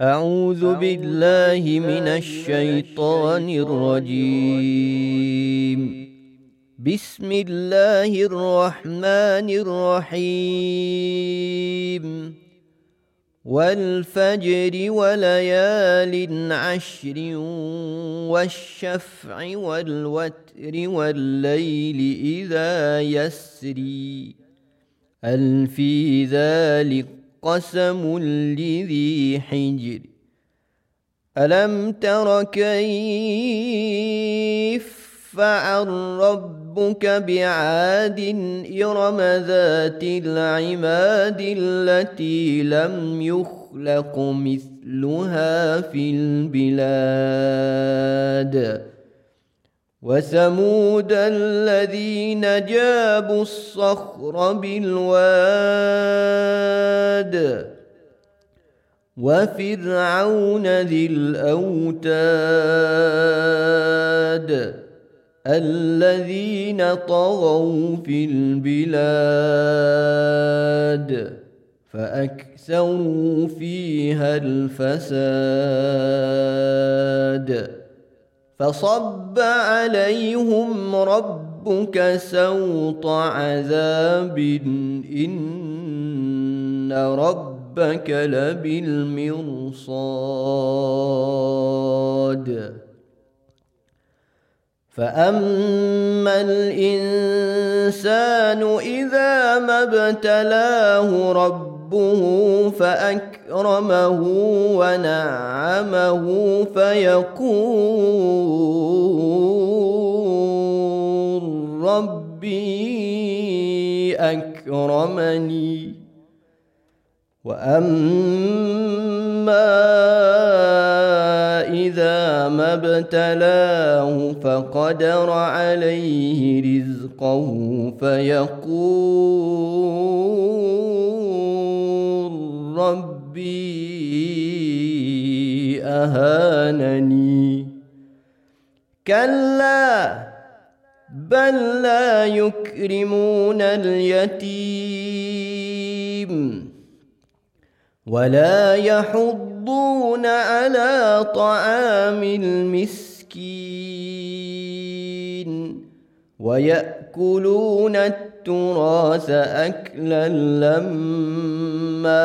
أعوذ بالله من الشيطان الرجيم. بسم الله الرحمن الرحيم. والفجر وليال عشر والشفع والوتر والليل إذا يسري. هل في ذلك قسم لذي حجر. ألم تر كيف فعل ربك بعاد إرم ذات العماد التي لم يخلق مثلها في البلاد؟ وثمود الذين جابوا الصخر بالواد وفرعون ذي الأوتاد الذين طغوا في البلاد فأكثروا فيها الفساد فصب عليهم ربك سوط عذاب إن ربك لبالمرصاد. فأما الإنسان إذا ما ابتلاه ربه فأكرمه ونعمه فيقول ربي أكرمني. وأما إذا ما ابتلاه فقدر عليه رزقه فيقول ربي أهانني. كلا بل لا يكرمون اليتيم ولا يحضون على طعام المسكين ويأكلون التراث أكلا لما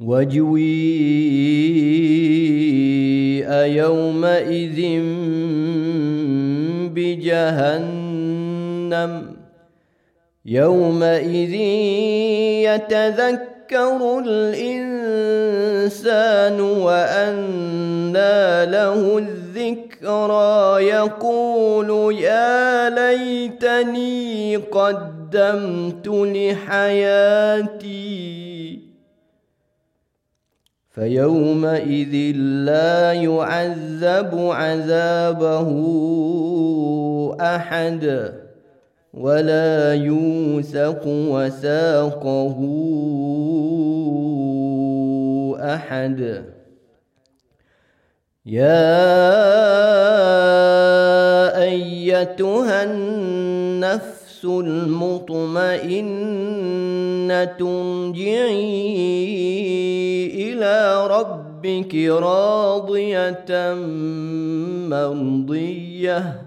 وجويء يومئذ بجهنم. يومئذ يتذكر الإنسان وأنى له الذكرى. يقول يا ليتني قدمت لحياتي فيومئذ لا يعذب عذابه أحد ولا يوثق وثاقه أحد. يا أيتها النفس المطمئنة ارجعي إلى ربك راضية مرضية.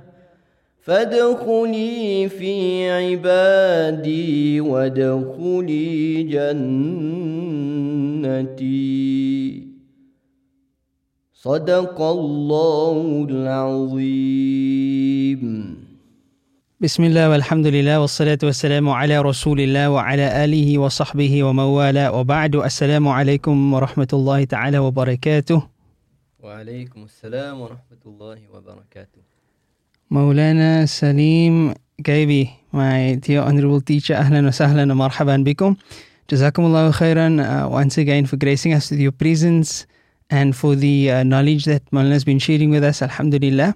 فادخلي في عبادي وادخلي جنتي. صدق الله العظيم. بسم الله والحمد لله والصلاة والسلام على رسول الله وعلى آله وصحبه ومن والاه وبعد السلام عليكم ورحمة الله تعالى وبركاته وعليكم السلام ورحمة الله وبركاته مولانا سليم Gaibi, my dear honorable teacher, wa sahlan wa marhaban bikum. Jazakumullah khairan uh, once again for gracing us with your presence and for the uh, knowledge that Maulana has been sharing with us. Alhamdulillah.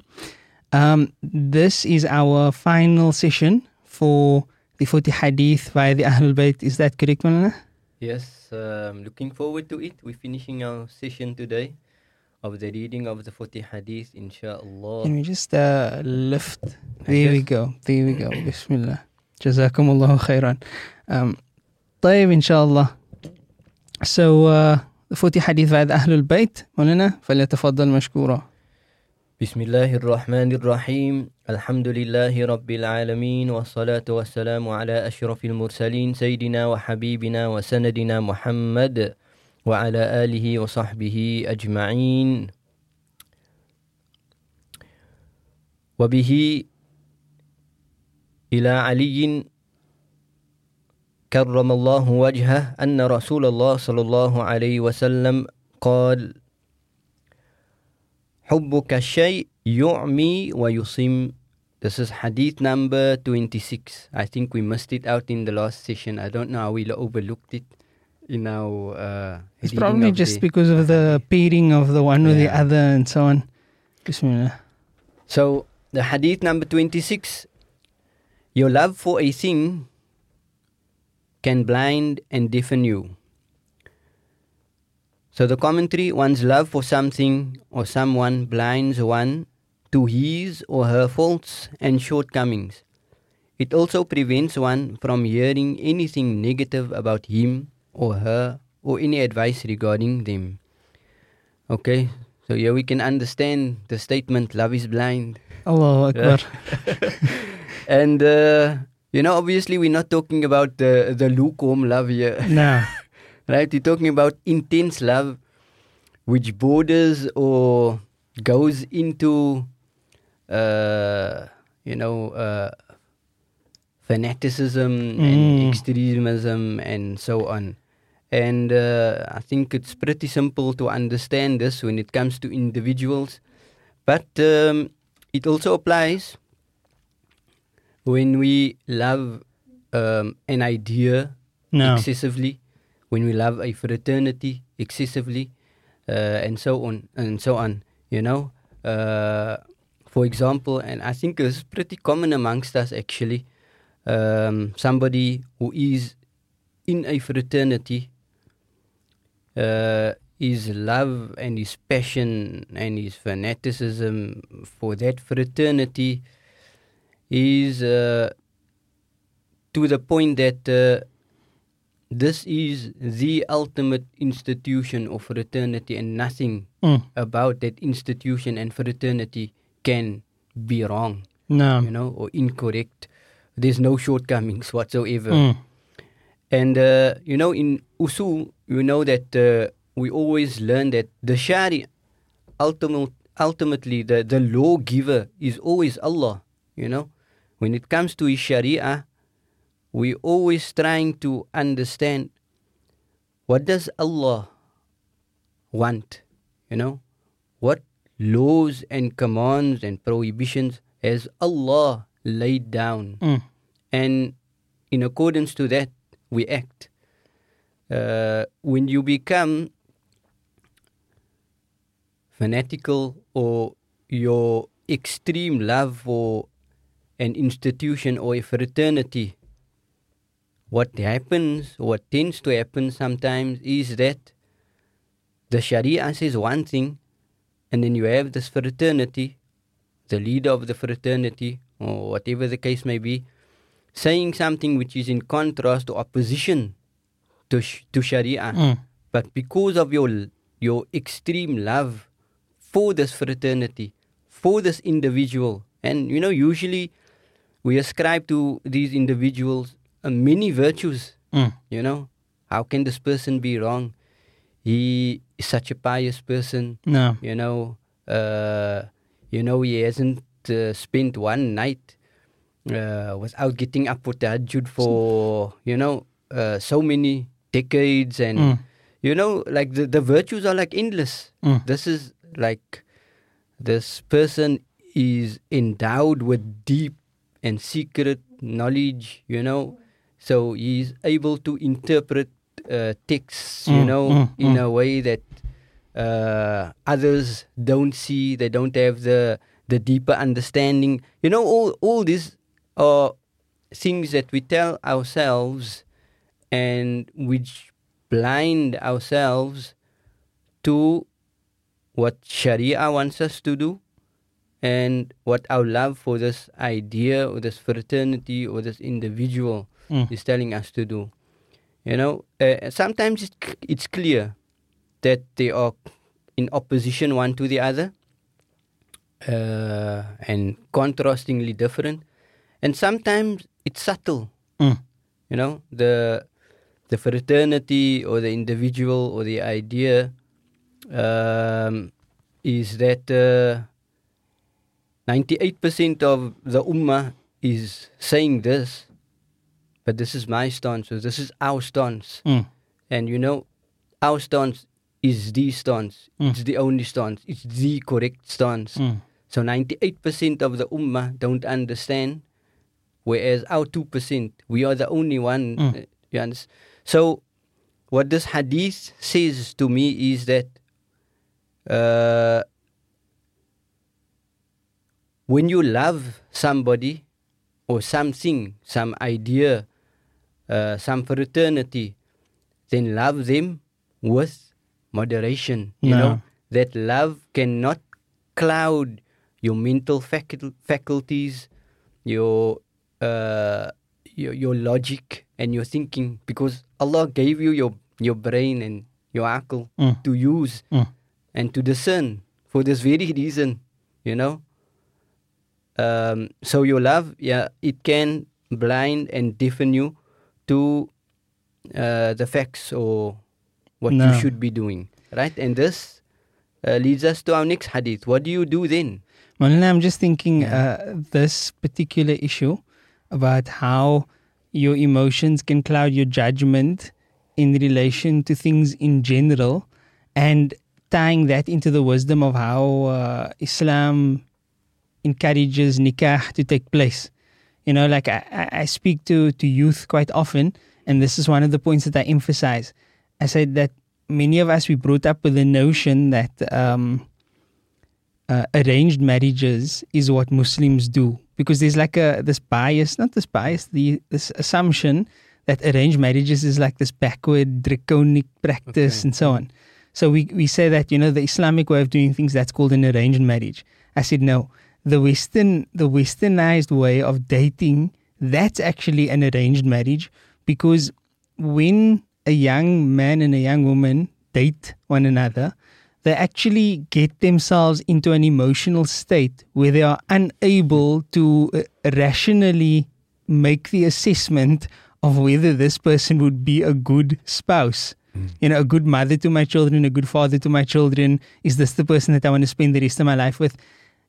Um, this is our final session for the 40 hadith by the Ahlul Bayt. Is that correct, Maulana? Yes, um, looking forward to it. We're finishing our session today of the reading of the 40 hadith, inshallah. Can we just uh, lift? There we Yes. go. There we go. Bismillah. جزاكم الله خيرا. Um, طيب إن شاء الله. So uh, the 40 hadith by the أهل البيت مولانا فليتفضل مشكورا. بسم الله الرحمن الرحيم. الحمد لله رب العالمين والصلاة والسلام على أشرف المرسلين سيدنا وحبيبنا وسندنا محمد وعلى آله وصحبه أجمعين. وبه إلى علي كرم الله وجهه أن رسول الله صلى الله عليه وسلم قال حبك الشيء يعمي ويصم This is hadith number 26. I think we missed it out in the last session. I don't know how we overlooked it in our uh, It's reading probably of just the- because of the pairing of the one with the Yeah. other and so on. Bismillah. So, the hadith number 26 Your love for a thing can blind and deafen you. So, the commentary one's love for something or someone blinds one to his or her faults and shortcomings. It also prevents one from hearing anything negative about him or her or any advice regarding them. Okay, so here we can understand the statement love is blind. Allahu Akbar. And uh, you know, obviously, we're not talking about the the lukewarm love here, No. right? We're talking about intense love, which borders or goes into, uh, you know, uh, fanaticism and Mm. extremism and so on. And uh, I think it's pretty simple to understand this when it comes to individuals, but um, it also applies when we love um, an idea No. excessively, when we love a fraternity excessively, uh, and so on and so on. You know, uh, for example, and I think it's pretty common amongst us actually. Um, somebody who is in a fraternity, uh, his love and his passion and his fanaticism for that fraternity is uh, to the point that uh, this is the ultimate institution of fraternity and nothing Mm. about that institution and fraternity can be wrong, No. you know, or incorrect. There's no shortcomings whatsoever. Mm. And, uh, you know, in usul, you know that uh, we always learn that the Sharia, ultimate, ultimately, the, the lawgiver is always Allah, you know. When it comes to His Sharia, we always trying to understand what does Allah want, you know. What laws and commands and prohibitions has Allah laid down Mm. and in accordance to that we act uh, when you become fanatical or your extreme love for an institution or a fraternity what happens what tends to happen sometimes is that the sharia says one thing and then you have this fraternity the leader of the fraternity or whatever the case may be saying something which is in contrast or opposition to sh- to Sharia, Mm. but because of your your extreme love for this fraternity, for this individual, and you know usually we ascribe to these individuals uh, many virtues. Mm. You know, how can this person be wrong? He is such a pious person No. you know uh, you know he hasn't uh, spent one night uh, without getting up for tahajjud for you know uh, so many decades and Mm. you know like the, the virtues are like endless Mm. this is like this person is endowed with deep and secret knowledge you know so he's able to interpret uh, texts you Mm, know mm, in mm. a way that uh, others don't see. They don't have the the deeper understanding. You know, all all these are things that we tell ourselves, and which blind ourselves to what Sharia wants us to do and what our love for this idea or this fraternity or this individual Mm. is telling us to do. You know, uh, sometimes it's, it's clear that they are in opposition one to the other uh, and contrastingly different. And sometimes it's subtle. Mm. You know, the the fraternity or the individual or the idea um, is that uh, 98% of the ummah is saying this, but this is my stance, or this is our stance. Mm. And you know, our stance is the stance. Mm. It's the only stance. It's the correct stance. Mm. So 98% of the ummah don't understand, whereas our 2%, we are the only one. Uh, You understand? So what this hadith says to me is that uh, when you love somebody or something, some idea, uh, some fraternity, then love them with moderation. You No. know that love cannot cloud your mental facul- faculties, your uh, your your logic and your thinking, because Allah gave you your your brain and your akal Mm. to use Mm. and to discern for this very reason, you know. Um, so your love, yeah, it can blind and deafen you to uh, the facts or what No. you should be doing, right? And this uh, leads us to our next hadith. What do you do then? Malina, I'm just thinking uh, this particular issue about how your emotions can cloud your judgment in relation to things in general and tying that into the wisdom of how uh, Islam encourages nikah to take place. You know, like I, I speak to, to youth quite often, and this is one of the points that I emphasize. I said that many of us, we brought up with the notion that um, uh, arranged marriages is what Muslims do because there's like a this bias, not this bias, the this assumption that arranged marriages is like this backward draconic practice Okay. and so on. So we we say that you know the Islamic way of doing things that's called an arranged marriage. I said no, the Western the Westernized way of dating that's actually an arranged marriage because when a young man and a young woman date one another, they actually get themselves into an emotional state where they are unable to uh, rationally make the assessment of whether this person would be a good spouse. You know, a good mother to my children, a good father to my children. Is this the person that I want to spend the rest of my life with?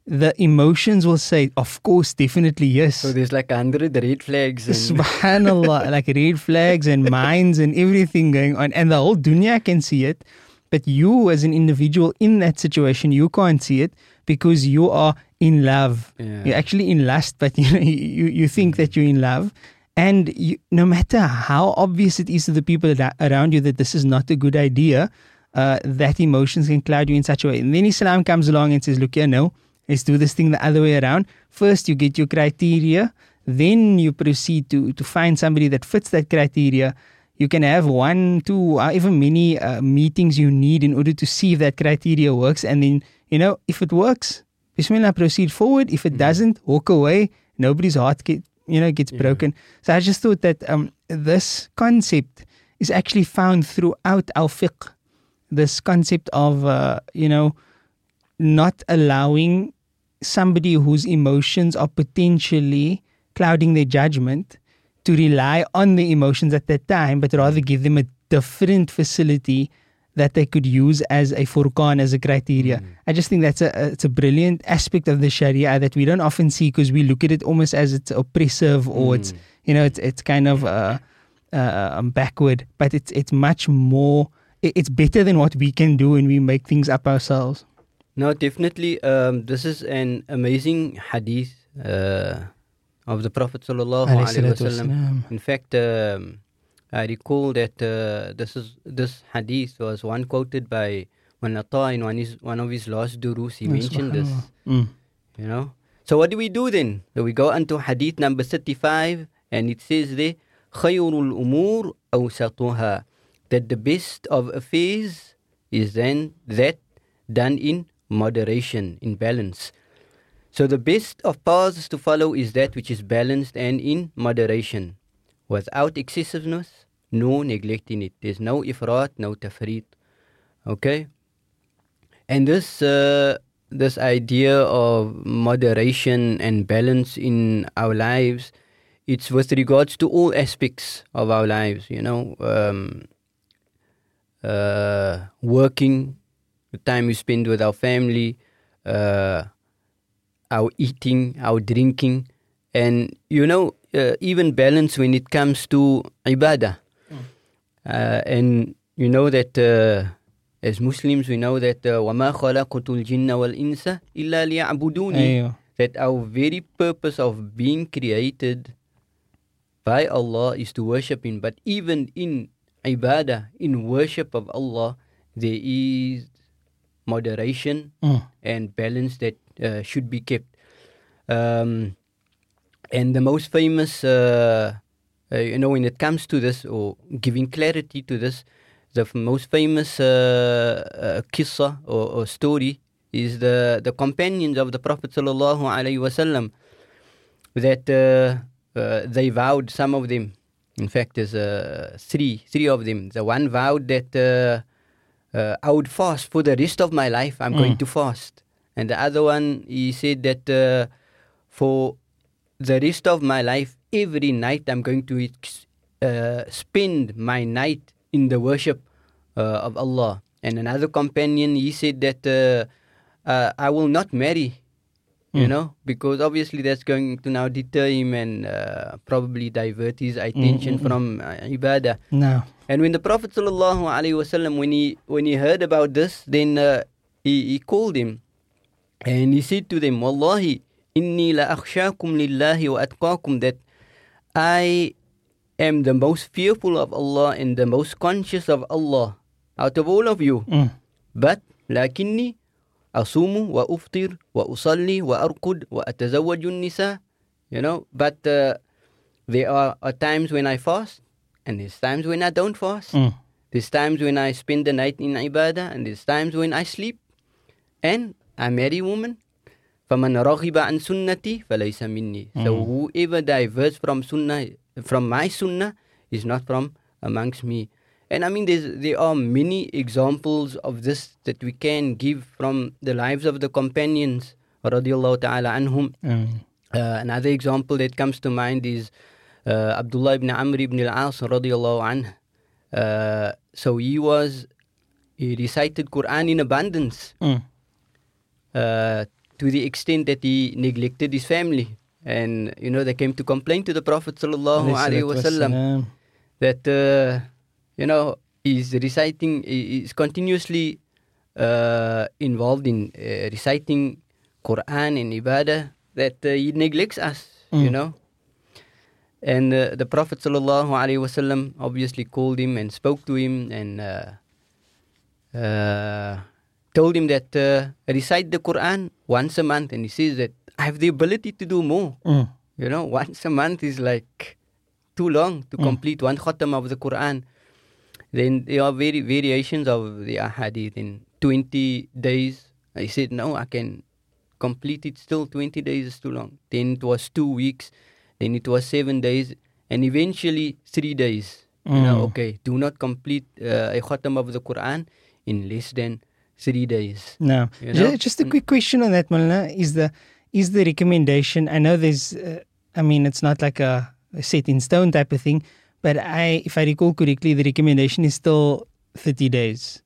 The emotions will say, of course, definitely yes. So there's like a hundred red flags. And Subhanallah, like red flags and minds and everything going on, and the whole dunya can see it. But you, as an individual in that situation, you can't see it because you are in love. Yeah. You're actually in lust, but you know, you, you think that you're in love. And you, no matter how obvious it is to the people ar- around you that this is not a good idea, uh, that emotions can cloud you in such a way. And then Islam comes along and says, look here, no, let's do this thing the other way around. First, you get your criteria, then you proceed to, to find somebody that fits that criteria. You can have one, two, however many uh, meetings you need in order to see if that criteria works. And then, you know, if it works, Bismillah, proceed forward. If it doesn't, walk away. Nobody's heart get, you know, gets Yeah. broken. So I just thought that um, this concept is actually found throughout our fiqh. This concept of, uh, you know, not allowing somebody whose emotions are potentially clouding their judgment to rely on the emotions at that time, but rather give them a different facility that they could use as a furqan, as a criteria. I just think that's a, a- it's a brilliant aspect of the Sharia that we don't often see because we look at it almost as it's oppressive or it's you know it's it's kind of uh, uh, um, backward, but it's it's much more. It's better than what we can do when we make things up ourselves. No, definitely. Um, this is an amazing hadith uh, of the Prophet sallallahu In fact, um, I recall that uh, this is this hadith was one quoted by when in one, his, one of his last durus. He mentioned this. Mm. You know. So what do we do then? So we go into hadith number thirty-five, and it says there, "Khayrul umur awsatuha," that the best of affairs is then that done in moderation, in balance. So the best of paths to follow is that which is balanced and in moderation, without excessiveness, no neglecting it. There's no ifrat, no tafrit. Okay? And this uh, this idea of moderation and balance in our lives, it's with regards to all aspects of our lives. You know, um, uh, working, the time we spend with our family, uh, our eating, our drinking, and you know, uh, even balance when it comes to ibadah. Uh, and you know that uh, as Muslims, we know that uh, وَمَا خَلَقُتُ الْجِنَّ وَالْإِنسَ إِلَّا لِيَعْبُدُونِي Aywa. That our very purpose of being created by Allah is to worship Him. But even in ibadah, in worship of Allah, there is moderation Mm. and balance that uh, should be kept. Um, and the most famous, uh, uh, you know, when it comes to this or giving clarity to this, the f- most famous uh, uh, kissa or, or story is the, the companions of the Prophet sallallahu alaihi wasallam that uh, uh, they vowed some of them. In fact, there's uh, three three of them. The one vowed that uh, I would fast for the rest of my life. I'm going Mm. to fast, and the other one he said that uh, for the rest of my life, every night I'm going to uh, spend my night in the worship uh, of Allah. And another companion he said that uh, uh, I will not marry mm. you know, because obviously that's going to now deter him and uh, probably divert his attention mm-hmm. from uh, ibadah. No. And when the Prophet sallallahu alaihi wasallam, when he when he heard about this, then uh, he, he called him, and he said to them, "Wallahi, inni la akhshakum lillahi wa atqakum." That I am the most fearful of Allah and the most conscious of Allah out of all of you. Mm. But lakinni أصوم وأفطر وأصلي وأرقد وأتزوج النساء you know but uh, there are, are times when I fast and there's times when I don't fast Mm. there's times when I spend the night in ibadah and there's times when I sleep and I marry woman فمن رغب عن سنتي فليس مني so Mm. whoever diverts from sunnah from my sunnah is not from amongst me and I mean there's, there are many examples of this that we can give from the lives of the companions radiallahu ta'ala anhum Mm. uh, another example that comes to mind is uh, Abdullah ibn Amr ibn al-As radiallahu anh. Uh, so he was, he recited Quran in abundance Mm. uh, to the extent that he neglected his family. And, you know, they came to complain to the Prophet sallallahu alaihi wasallam that, uh, you know, he's reciting, he's continuously uh, involved in uh, reciting Quran and Ibadah, that uh, he neglects us, you Mm. know. And uh, the Prophet sallallahu alaihi wasallam obviously called him and spoke to him and uh, uh, told him that uh, recite the Quran once a month. And he says that I have the ability to do more. Mm. You know, once a month is like too long to Mm. complete one khatam of the Quran. Then there are vari- variations of the ahadith in 20 days. I said, no, I can complete it still. 20 days is too long. Then it was two weeks. Then it was seven days. And eventually three days. You know, Mm. okay, do not complete uh, a khatam of the Quran in less than three days. No. You know? Just a Mm. quick question on that, Malna. Is the is the recommendation? I know there's. Uh, I mean, it's not like a set in stone type of thing, but I, if I recall correctly, the recommendation is still thirty days.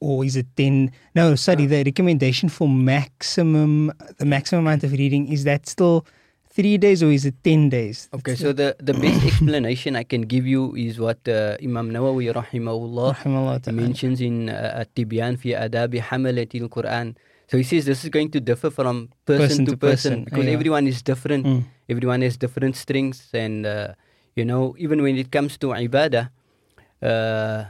Or is it ten? No, sorry. The recommendation for maximum, the maximum amount of reading, is that still three days or is it ten days? Okay, so the, the best explanation I can give you is what uh, Imam Nawawi rahimahullah Rahimahullah mentions in uh, At-Tibyan fi adabi hamalati al-Quran. So he says this is going to differ from person, Person to, to person, person, because yeah. everyone is different. Mm. Everyone has different strengths and uh, you know even when it comes to ibadah uh,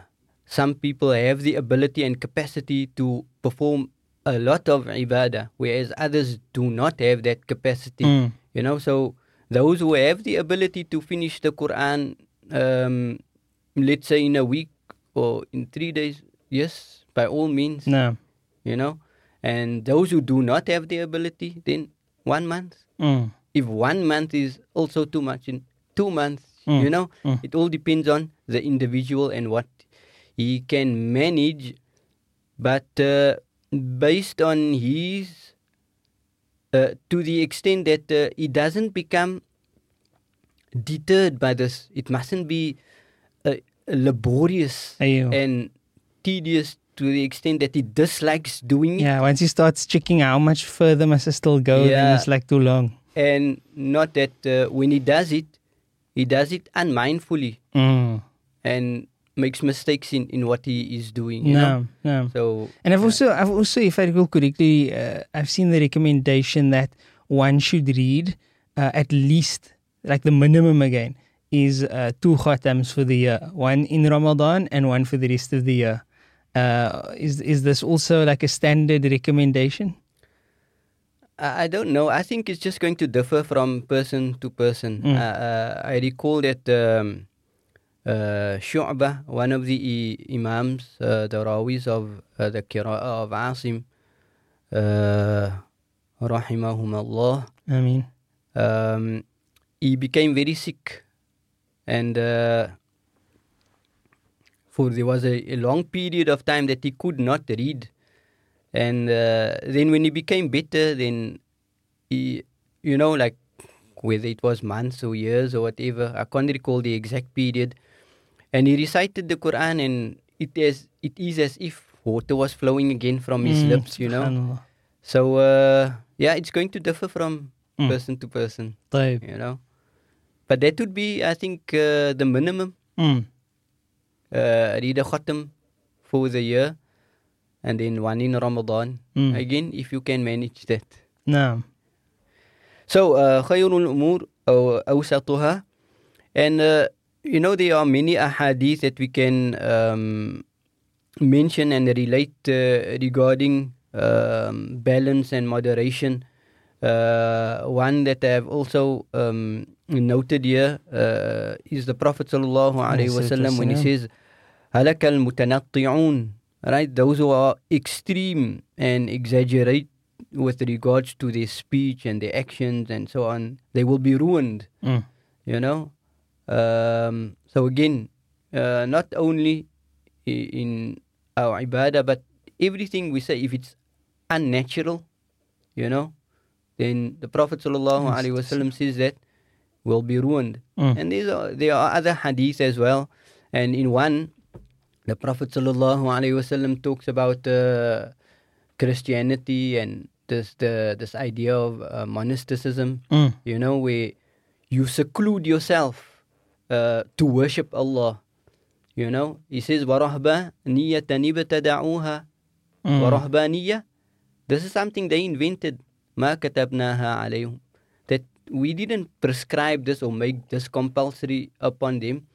some people have the ability and capacity to perform a lot of ibadah, whereas others do not have that capacity. Mm. You know, so those who have the ability to finish the Quran, um, let's say in a week or in three days, yes, by all means, No. you know. And those who do not have the ability, then one month. Mm. If one month is also too much, in two months, Mm, you know, mm. it all depends on the individual and what he can manage. But uh, based on his, uh, to the extent that uh, he doesn't become deterred by this, it mustn't be uh, laborious Ayo. and tedious to the extent that he dislikes doing it. Yeah, once he starts checking how much further must I still go, then it's like too long. and not that uh, when he does it, he does it unmindfully Mm. and makes mistakes in, in what he is doing. You know? No, no. So And I've uh, also, I've also, if I recall correctly, uh, I've seen the recommendation that one should read uh, at least, like the minimum again, is uh, two khatams for the year, one in Ramadan and one for the rest of the year. Uh, is is this also like a standard recommendation? I don't know. I think it's just going to differ from person to person. Mm. Uh, I recall that um, uh, Shu'bah, one of the i- imams, uh, the rawis of uh, the Qira'ah of Asim, uh, rahimahumullah, I mean, um, he became very sick, and uh, for there was a, a long period of time that he could not read, and uh, then when he became better, then he, you know, like whether it was months or years or whatever, I can't recall the exact period, and he recited the Quran, and it is it is as if water was flowing again from his mm, lips, you know. subhanallah. So uh, yeah, it's going to differ from Mm. person to person, طيب. you know. But that would be, I think, uh, the minimum. Mm. Uh, read a khatam for the year, and then one in Ramadan. Mm. Again, if you can manage that. نعم. So uh, خير الأمور أو أوسطها, and uh, you know there are many ahadith that we can um, mention and relate uh, regarding um, balance and moderation. Uh, one that I have also um, noted here uh, is the Prophet sallallahu alaihi wasallam when he says, "Halak al mutanatti'un," right? Those who are extreme and exaggerate with regards to their speech and their actions and so on, they will be ruined. Mm. You know. Um, so again, uh, not only in our ibadah, but everything we say, if it's unnatural, you know, then the Prophet sallallahu Yes, alaihi wasallam says that will be ruined. Mm. And these are, there are other hadiths as well. And in one, the Prophet sallallahu alaihi wasallam talks about uh, Christianity and this the this idea of uh, monasticism. Mm. You know, where you seclude yourself uh, to worship Allah. You know, he says, وَرَهْبَانِيَّةً ابْتَدَعُوهَا Mm. وَرَهْبَانِيَّة This is something they invented. مَا كَتَبْنَاهَا عَلَيْهُمْ That we didn't prescribe this or make this compulsory upon them.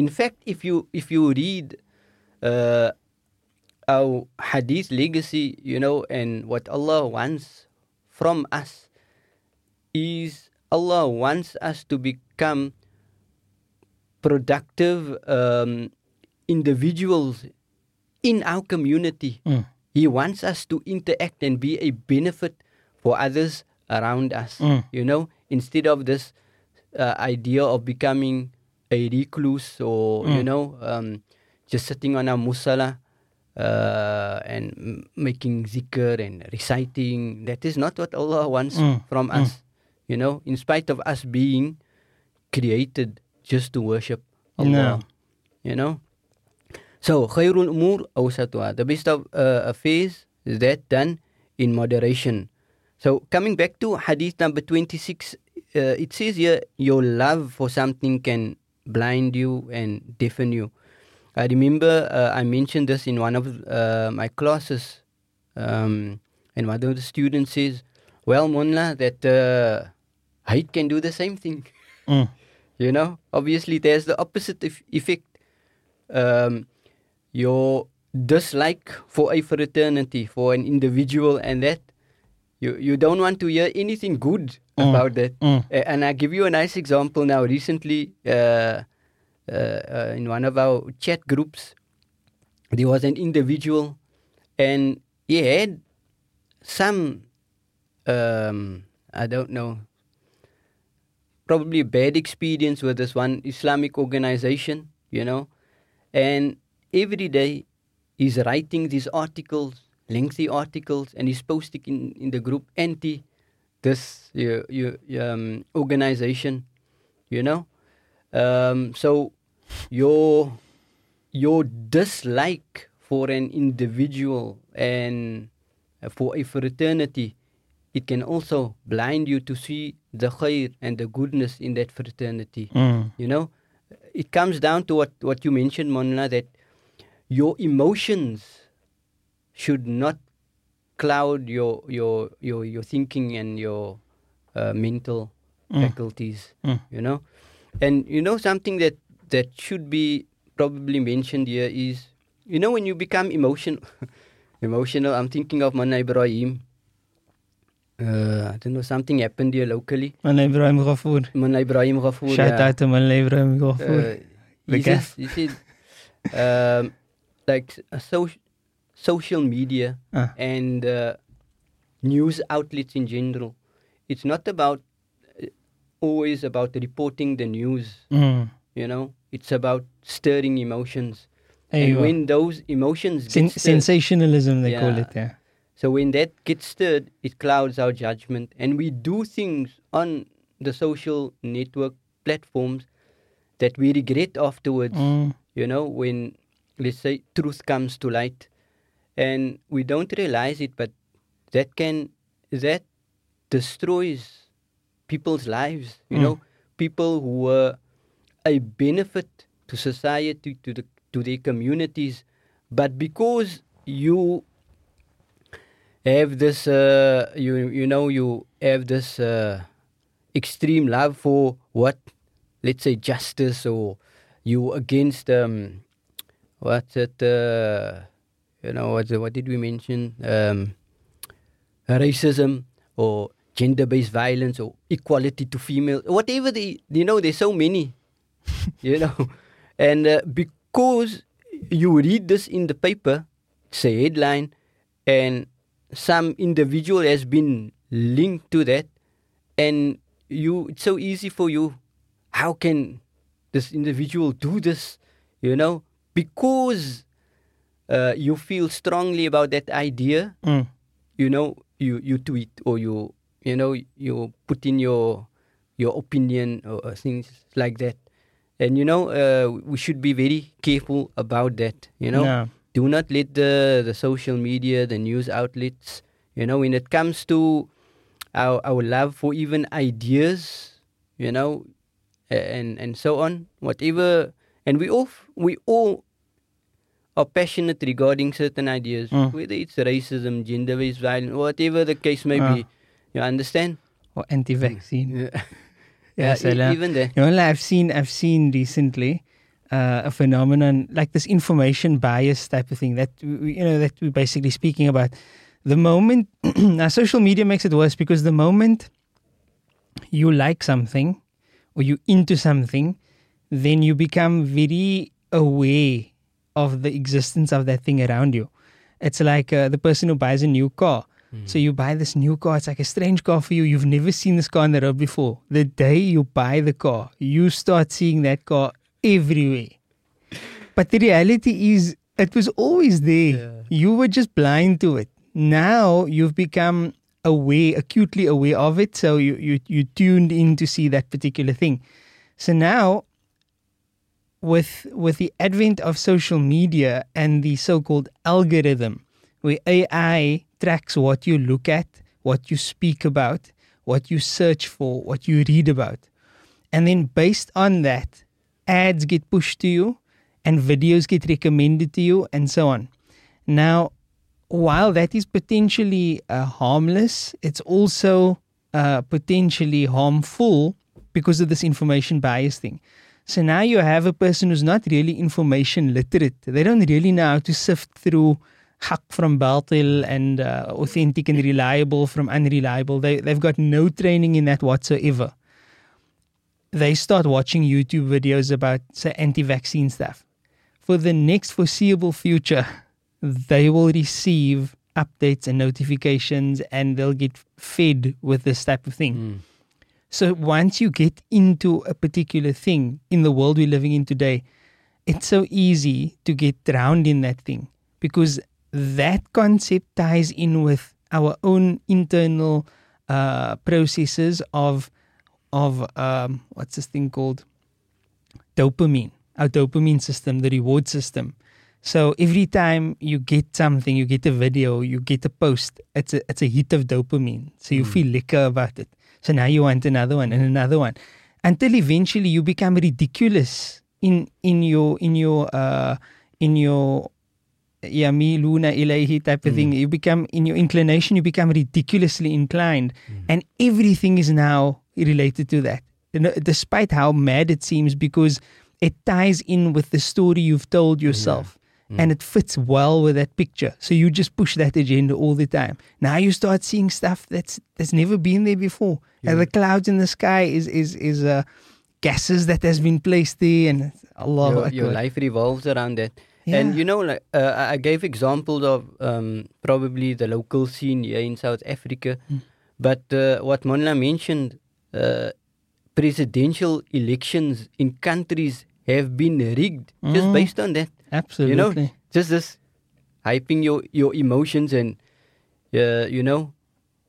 In fact, if you if you read uh, our hadith legacy, you know, and what Allah wants from us is Allah wants us to become productive um, individuals in our community. Mm. He wants us to interact and be a benefit for others around us. Mm. You know, instead of this uh, idea of becoming a recluse or you Mm. know um, just sitting on a musala uh, and m- making zikr and reciting. That is not what Allah wants Mm. from Mm. us. You know, in spite of us being created just to worship Allah. No. You know. So khairul umur awsatuha. The best of uh, affairs is that done in moderation. So coming back to hadith number 26, uh, it says here your love for something can blind you and deafen you. I remember uh, I mentioned this in one of uh, my classes, um, and one of the students says, "Well, Munla, that uh, height can do the same thing." Mm. You know, obviously there's the opposite eff- effect. Um, your dislike for a fraternity, for an individual, and that you you don't want to hear anything good Mm. about that. Mm. And I give you a nice example now. Recently, uh, uh, uh, in one of our chat groups, there was an individual, and he had some, um, I don't know, probably bad experience with this one Islamic organization, you know, and every day he's writing these articles, lengthy articles, and he's posting in, in the group anti this your, your, um, organization, you know. Um, so your your dislike for an individual and for a fraternity, it can also blind you to see the khair and the goodness in that fraternity. Mm. You know, it comes down to what, what you mentioned, Mona, that your emotions should not cloud your your your your thinking and your uh, mental Mm. faculties. Mm. You know, and you know something that that should be probably mentioned here is you know when you become emotional emotional. I'm thinking of Mana Ibrahim. Uh, I don't know something happened here locally. Mullah Ibrahim Ghafoor. Mana Ibrahim Ghafoor. Shout yeah. out to Mullah Ibrahim Ghafoor. Uh, The he says, he um, like a so- social media Ah. and uh, news outlets in general. It's not about uh, always about reporting the news. Mm. You know, it's about stirring emotions. There and when those emotions Sen- stirred, sensationalism, they call it. Yeah. so when that gets stirred, it clouds our judgment, and we do things on the social network platforms that we regret afterwards. Mm. You know, when let's say truth comes to light, and we don't realize it, but that can that destroys people's lives. You Mm. know, people who were a benefit to society, to the to their communities, but because you have this, uh, you you know, you have this uh, extreme love for what, let's say, justice, or you against um, what's it, uh, you know, what what did we mention? Um, racism or gender-based violence or equality to female, whatever the you know, there's so many, you know, and uh, because you read this in the paper, say headline, and some individual has been linked to that, and you it's so easy for you. How can this individual do this? You know, because uh, you feel strongly about that idea, Mm. you know you you tweet or you you know you put in your your opinion or things like that. And you know uh, we should be very careful about that you know. Yeah. do not let the the social media the news outlets you know when it comes to our our love for even ideas you know and and so on whatever. And we all we all are passionate regarding certain ideas Mm. whether it's racism gender based violence whatever the case may be you understand Or anti-vaccine. yeah, Yeah, e- salam. even there You know, like I've seen, I've seen recently uh, a phenomenon like this information bias type of thing that we, you know that we're basically speaking about. The moment now, social media makes it worse because the moment you like something or you into something, then you become very aware of the existence of that thing around you. It's like uh, the person who buys a new car. Hmm. So you buy this new car. It's like a strange car for you. You've never seen this car on the road before. The day you buy the car, you start seeing that car everywhere. But the reality is, it was always there. Yeah. You were just blind to it. Now you've become aware, acutely aware of it. So you you you tuned in to see that particular thing. So now, with with the advent of social media and the so-called algorithm, where AI tracks what you look at, what you speak about, what you search for, what you read about. And then based on that, ads get pushed to you and videos get recommended to you and so on. Now, while that is potentially uh, harmless, it's also uh, potentially harmful because of this information bias thing. So now you have a person who's not really information literate. They don't really know how to sift through haq from batil and uh, authentic and reliable from unreliable. They, they've got no training in that whatsoever. They start watching YouTube videos about, say, anti vaccine stuff. For the next foreseeable future, they will receive updates and notifications and they'll get fed with this type of thing. Mm. So once you get into a particular thing in the world we're living in today, it's so easy to get drowned in that thing because that concept ties in with our own internal uh, processes of of um, what's this thing called dopamine, our dopamine system, the reward system. So every time you get something, you get a video, you get a post, it's a it's a hit of dopamine. So you Mm. feel liquor about it. So now you want another one and another one, until eventually you become ridiculous in in your in your uh in your yamiluna ilayhi type of Mm. thing. You become in your inclination, you become ridiculously inclined, and everything is now related to that. Despite how mad it seems, because it ties in with the story you've told yourself. Mm. And it fits well with that picture. So you just push that agenda all the time. Now you start seeing stuff that's that's never been there before. And the clouds in the sky is is is uh, gases that has been placed there, and Allah. your, your life revolves around that. Yeah. And you know, like uh, I gave examples of um, probably the local scene here in South Africa, Mm. but uh, what Monla mentioned, uh, presidential elections in countries have been rigged just Mm. based on that. Absolutely. you know, Just this hyping your your emotions and uh, you know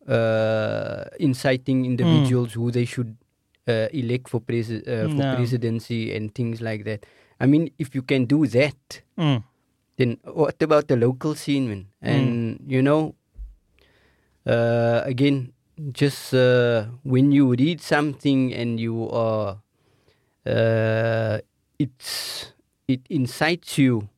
uh, inciting individuals who they should uh, elect for uh, for No. presidency and things like that. I mean, if you can do that, Mm. then what about the local scene, man? And you know, uh, again, just uh, when you read something and you are, uh, it's it incites you,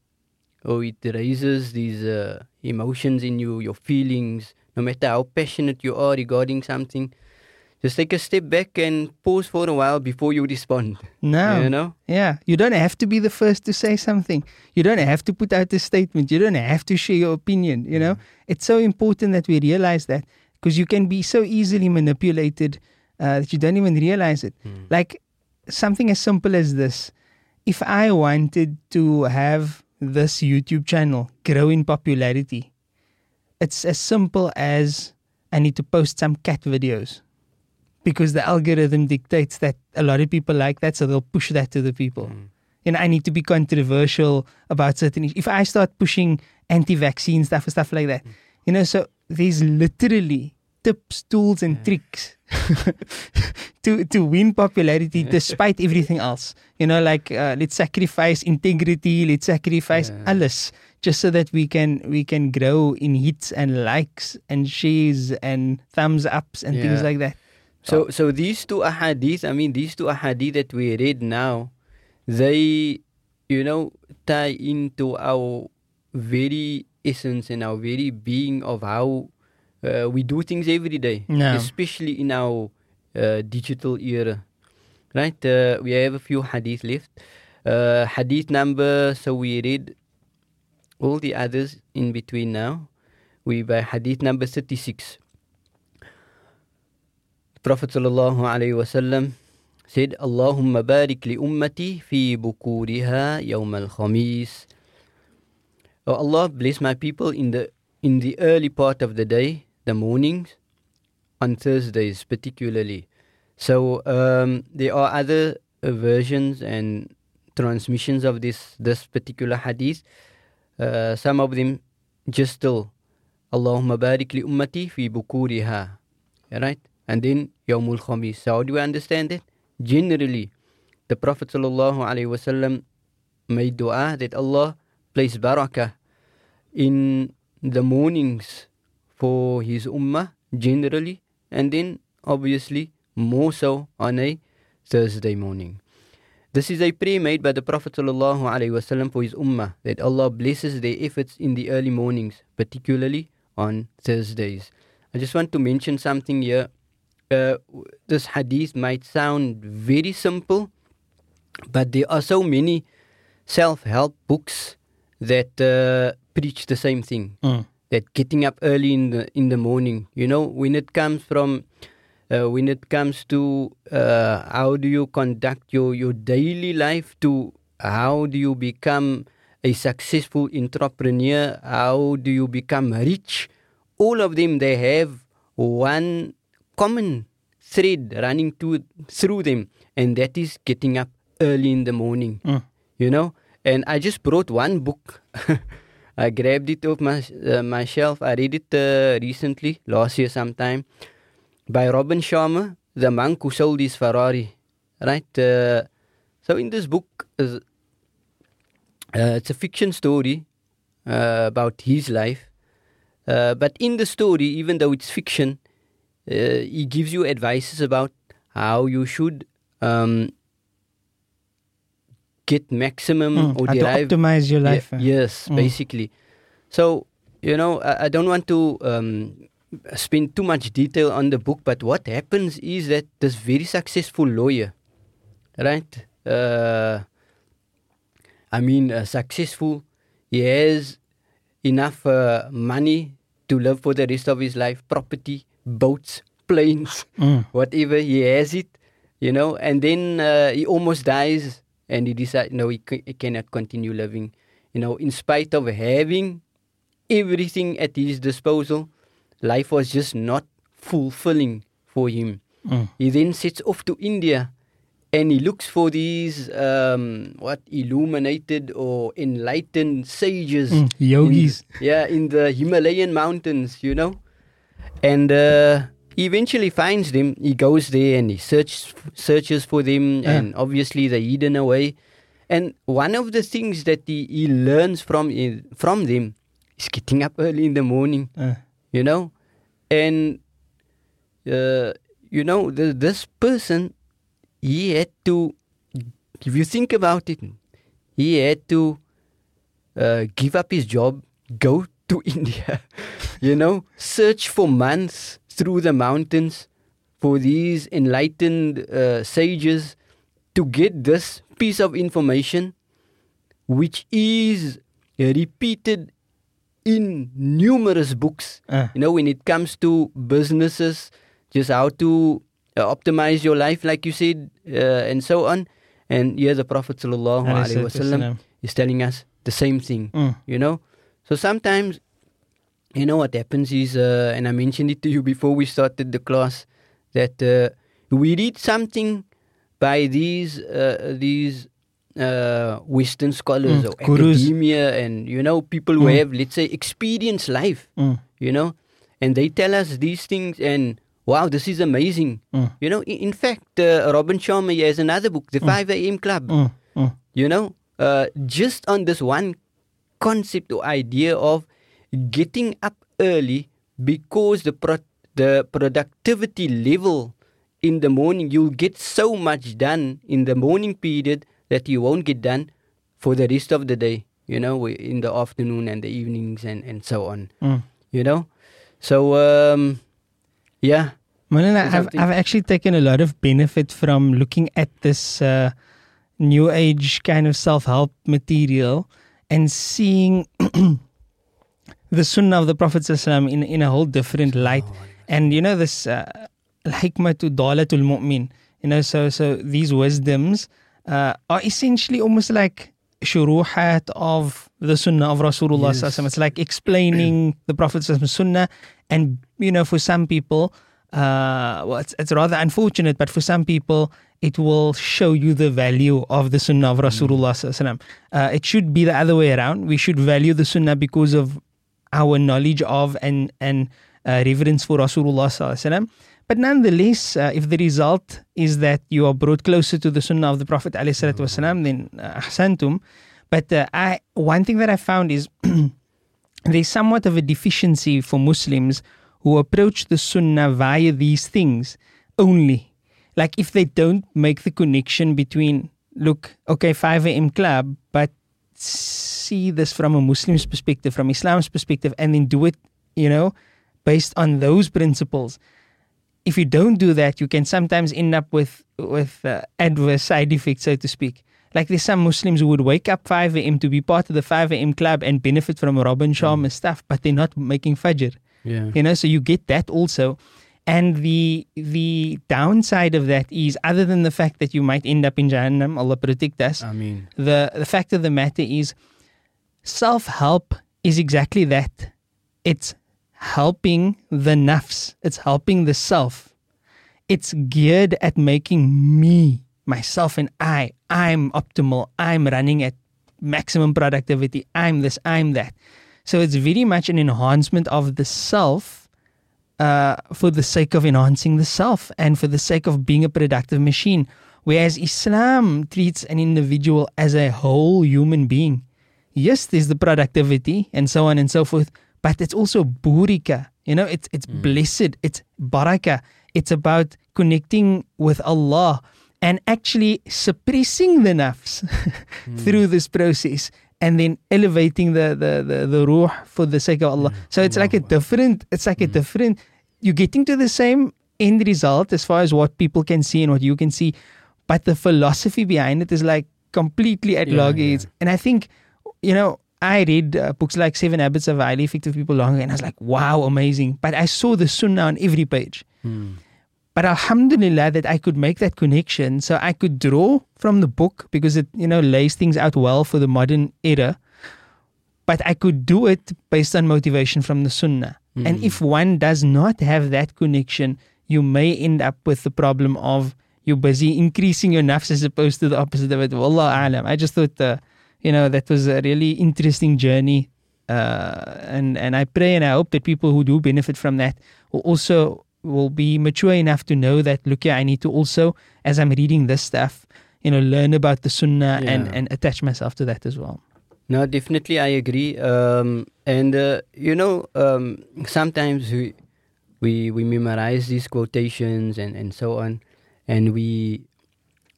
or it raises these uh, emotions in you, your feelings. No matter how passionate you are regarding something, just take a step back and pause for a while before you respond. No. You know. Yeah, you don't have to be the first to say something. You don't have to put out a statement. You don't have to share your opinion. You know, it's so important that we realize that because you can be so easily manipulated uh, that you don't even realize it. Like something as simple as this if I wanted to have this YouTube channel grow in popularity, it's as simple as I need to post some cat videos because the algorithm dictates that a lot of people like that, so they'll push that to the people. You know, I need to be controversial about certain issues. If I start pushing anti-vaccine stuff and stuff like that, you know, so there's literally tips, tools, and tricks to to win popularity despite everything else. You know, like uh, let's sacrifice integrity, let's sacrifice Yeah. alles just so that we can we can grow in hits and likes and shares and thumbs ups and things like that. So, so these two ahadith, I mean, these two ahadith that we read now, they, you know, tie into our very essence and our very being of how uh, we do things every day, Yeah. especially in our uh, digital era. Right? Uh, we have a few hadith left. Uh, hadith number, so we read all the others in between now. We by hadith number 36. Prophet sallallahu alaihi wasallam said, "Allahumma barik li ummati fi bukuriha yawm al-khamis." Oh Allah, bless my people in the in the early part of the day, the mornings, on Thursdays particularly. So um, there are other uh, versions and transmissions of this this particular hadith. Uh, some of them just still, Allahumma barik li ummati fi bukuriha. Right? And then Yawmul Khamis. So do we understand it? Generally, the Prophet wasallam made dua that Allah place barakah in the mornings for his ummah generally, and then obviously more so on a Thursday morning. This is a prayer made by the Prophet wasallam for his ummah that Allah blesses their efforts in the early mornings, particularly on Thursdays. I just want to mention something here. Uh, this hadith might sound very simple, but there are so many self-help books that uh, preach the same thing. Mm. That getting up early in the in the morning, you know, when it comes from, uh, when it comes to uh, how do you conduct your your daily life, to how do you become a successful entrepreneur, how do you become rich, all of them they have one common thread running to through them, and that is getting up early in the morning Mm. you know. And I just brought one book. I grabbed it off my uh, my shelf. I read it uh, recently, last year sometime, by Robin Sharma, the monk who sold his Ferrari. Right. Uh, so in this book, uh, it's a fiction story uh, about his life. Uh, but in the story, even though it's fiction, uh, he gives you advices about how you should um, get maximum Mm. or How to derive optimize your life. uh. yes, Mm. basically. So you know, I, I don't want to um, spend too much detail on the book, but what happens is that this very successful lawyer, right? Uh, I mean, uh, successful. He has enough uh, money to live for the rest of his life, property, boats, planes Mm. whatever he has it, you know, and then uh, he almost dies and he decides, no, he, c- he cannot continue living, you know, in spite of having everything at his disposal, life was just not fulfilling for him. Mm. He then sets off to India and he looks for these, um, what, illuminated or enlightened sages. Mm. Yogis. In, yeah, in the Himalayan mountains, you know. And uh, he eventually finds them. He goes there and he searches searches for them, Yeah. and obviously they're hidden away. And one of the things that he, he learns from from them is getting up early in the morning, Uh, you know, and uh, you know the, this person he had to. If you think about it, he had to uh, give up his job, go to India, you know, search for months through the mountains for these enlightened uh, sages to get this piece of information, which is repeated in numerous books. uh, You know, when it comes to businesses, just how to uh, optimize your life, like you said, uh, and so on. And here the Prophet sallallahu alaihi wasallam is telling us the same thing. Mm. You know, so sometimes, you know what happens is, uh, and I mentioned it to you before we started the class, that uh, we read something by these uh, these uh, Western scholars Mm, or gurus. academia, and you know people who Mm. have, let's say, experienced life Mm. you know, and they tell us these things, and wow, this is amazing. Mm. You know, in, in fact, uh, Robin Sharma has another book, The 5 a.m. Club, Mm. Mm. you know, uh, just on this one concept or idea of getting up early because the pro- the productivity level in the morning, you'll get so much done in the morning period that you won't get done for the rest of the day, you know, in the afternoon and the evenings and, and so on Mm. you know. So um, yeah, I've. I've actually taken a lot of benefit from looking at this uh, new age kind of self help material and seeing the sunnah of the Prophet ﷺ in, in a whole different light. And you know, this uh, hikmah to dalatul mu'min, you know, so, so these wisdoms uh, are essentially almost like shuruhat of the sunnah of Rasulullah. Yes. It's like explaining the Prophet's sunnah. And, you know, for some people, uh, well, it's, it's rather unfortunate, but for some people, it will show you the value of the sunnah of Rasulullah. Mm. Uh, it should be the other way around. We should value the sunnah because of our knowledge of and, and uh, reverence for Rasulullah. But nonetheless, uh, if the result is that you are brought closer to the sunnah of the Prophet, mm. then uh, ahsantum. But uh, I, one thing that I found is there's somewhat of a deficiency for Muslims who approach the sunnah via these things only. Like if they don't make the connection between, look, okay, 5 a.m. club, but see this from a Muslim's perspective, from Islam's perspective, and then do it, you know, based on those principles. If you don't do that, you can sometimes end up with with uh, adverse side effects, so to speak. Like there's some Muslims who would wake up 5 a.m. to be part of the 5 a.m. club and benefit from Robin Sharma stuff, but they're not making fajr. Yeah. You know, so you get that also. And the the downside of that is, other than the fact that you might end up in Jahannam, Allah protect us, I mean, the the fact of the matter is self help is exactly that. It's helping the nafs. It's helping the self. It's geared at making me, myself and I, I'm optimal. I'm running at maximum productivity. I'm this, I'm that. So it's very much an enhancement of the self uh, for the sake of enhancing the self and for the sake of being a productive machine. Whereas Islam treats an individual as a whole human being. Yes, there's the productivity and so on and so forth, but it's also burika. You know, it's it's blessed, it's baraka. It's about connecting with Allah and actually suppressing the nafs through this process and then elevating the, the, the, the ruh for the sake of Allah. So it's like a different, it's like a different, you're getting to the same end result as far as what people can see and what you can see. But the philosophy behind it is like completely at Yeah, loggerheads. And I think, you know, I read uh, books like Seven Habits of Highly Effective People longer and I was like, wow, amazing. But I saw the sunnah on every page. hmm. But alhamdulillah that I could make that connection. So I could draw from the book because it, you know, lays things out well for the modern era. But I could do it based on motivation from the sunnah. And if one does not have that connection, you may end up with the problem of you're busy increasing your nafs as opposed to the opposite of it. Wallah alam. I just thought, uh, you know, that was a really interesting journey. Uh, and, and I pray and I hope that people who do benefit from that will also will be mature enough to know that, look here, I need to also, as I'm reading this stuff, you know, learn about the sunnah and, Yeah. and attach myself to that as well. No, definitely, I agree. Um, and uh, you know, um, sometimes we we we memorize these quotations and, and so on, and we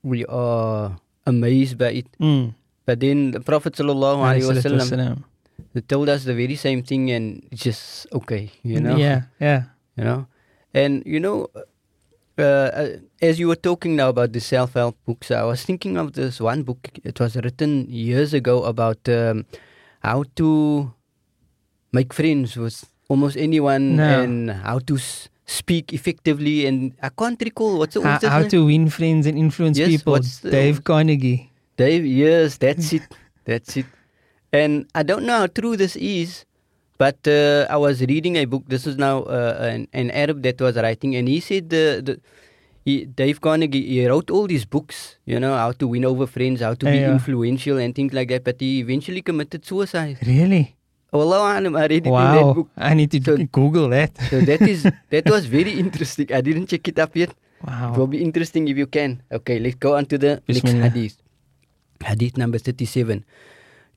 we are amazed by it. Mm. But then the Prophet sallallahu alaihi wasallam told us the very same thing, and it's just okay, you know. Yeah, yeah. you know and you know uh, uh, as you were talking now about the self-help books i was thinking of this one book it was written years ago about um, how to make friends with almost anyone No. and how to s- speak effectively and i can't recall what's the How, what's how to win friends and influence Yes, people. the- Dave Carnegie. Dave, yes, that's it. That's it. And I don't know how true this is, but uh, I was reading a book. This is now uh, an, an Arab that was writing, and he said the, the he, Dave Carnegie he wrote all these books, you know, how to win over friends, how to be Yeah. influential, and things like that. But he eventually committed suicide. Really? Wallahu alam, I read it in that Wow. book. I need to So- Google that. So that is that was very interesting. I didn't check it up yet. Wow. It will be interesting if you can. Okay, let's go on to the next Bismillah. hadith. Hadith number 37.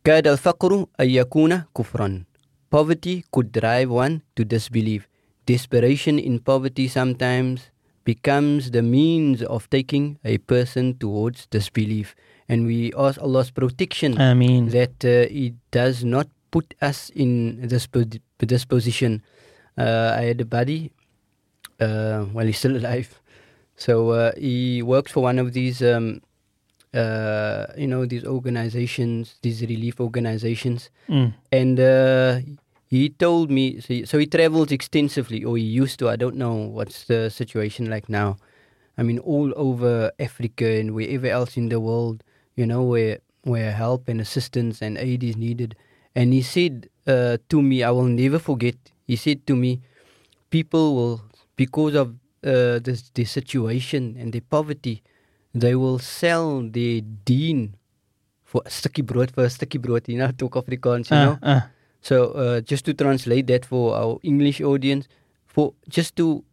كاد الفقر أن يكون كفرا. Poverty could drive one to disbelief. Desperation in poverty sometimes becomes the means of taking a person towards disbelief. And we ask Allah's protection I mean, that uh, it does not put us in this, this position. Uh, I had a buddy, uh, well, he's still alive. So uh, he works for one of these, um, uh, you know, these organizations, these relief organizations. mm, And uh, he told me, so he, so he travels extensively, or he used to. I don't know what's the situation like now. I mean, all over Africa and wherever else in the world, you know, where where help and assistance and aid is needed. And he said uh, to me, I will never forget. He said to me, people will, because of uh, this, the situation and their poverty, they will sell their deen for a stukkie brood, for a stukkie brood, you know, talk Afrikaans, you know. uh, uh, So uh, just to translate that for our English audience, for just to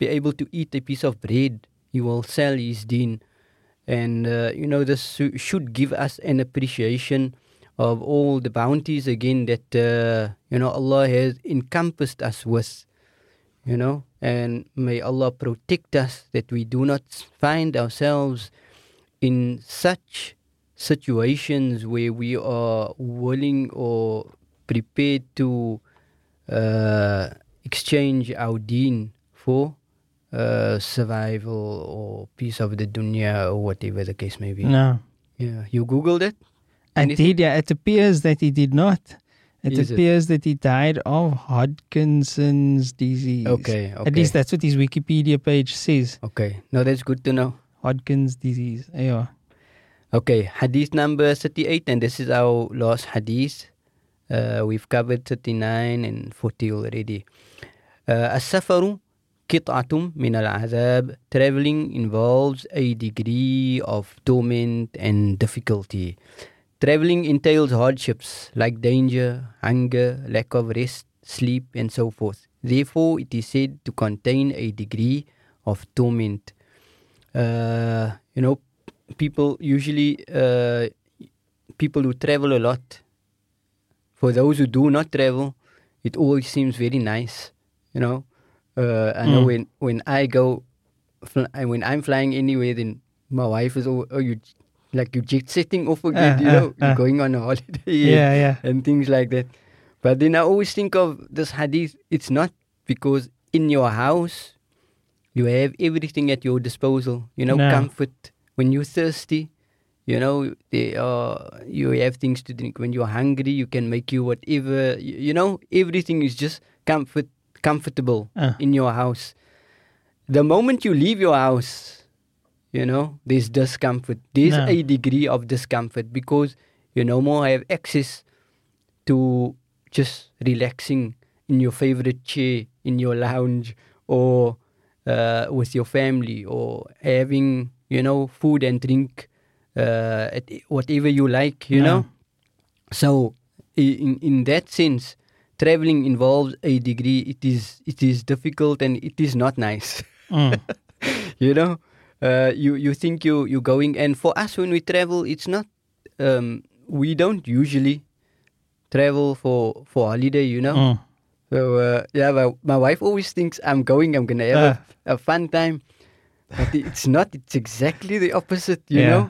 be able to eat a piece of bread, he will sell his deen, and uh, you know this shou- should give us an appreciation of all the bounties again that uh, you know Allah has encompassed us with, you know, and may Allah protect us that we do not find ourselves in such situations where we are willing or prepared to uh, exchange our deen for uh, survival or piece of the dunya or whatever the case may be. no. Yeah, you googled it. I Anything? did, yeah. It appears that he did not. It Is it? appears that he died of Hodgkinson's disease. Okay, okay. At least that's what his Wikipedia page says. Okay, no, that's good to know. Hodgkin's disease. Yeah. Okay, hadith number 38, and this is our last hadith. Uh, we've covered 39 and 40 already. Uh, السفر قطعة من العذاب. Traveling involves a degree of torment and difficulty. Traveling entails hardships like danger, hunger, lack of rest, sleep, and so forth. Therefore, it is said to contain a degree of torment. Uh, you know, people usually uh, people who travel a lot. for those who do not travel, it always seems very nice. You know, uh, I know Mm. when when I go, fl- when I'm flying anywhere, then my wife is all, oh you like you jet setting off again. Uh, you uh, know, uh. you're going on a holiday Yeah, yeah. and things like that. But then I always think of this hadith. It's not because in your house you have everything at your disposal. You know, No. comfort when you're thirsty. You know, they are, you have things to drink. When you're hungry, you can make you whatever. You, you know, everything is just comfort, comfortable Uh. in your house. The moment you leave your house, you know, there's discomfort. There's No. a degree of discomfort because you no more have access to just relaxing in your favorite chair, in your lounge, or uh, with your family, or having, you know, food and drink, uh, at whatever you like, you No. know. So, in in that sense, traveling involves a degree. It is it is difficult and it is not nice. Mm. you know, uh, you you think you you're going, and for us when we travel, it's not. Um, we don't usually travel for for holiday. You know. Mm. So uh, yeah, my, my wife always thinks I'm going. I'm gonna have a, a fun time, but it's not. It's exactly the opposite. You Yeah. know,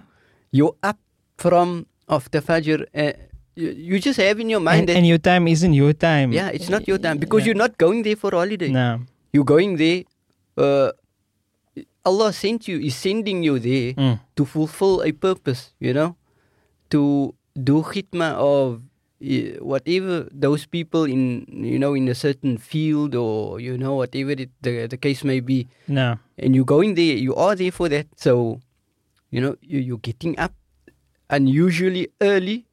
you're up from after Fajr. Uh, you, you just have in your mind And, that and your time isn't your time. yeah, it's not your time because Yeah. you're not going there for holiday. No. You're going there. Uh, Allah sent you. Is sending you there Mm. to fulfill a purpose. You know, to do khidmah of whatever those people in you know in a certain field or you know whatever it, the the case may be No. and you're going there you are there for that so you know you, you're getting up unusually early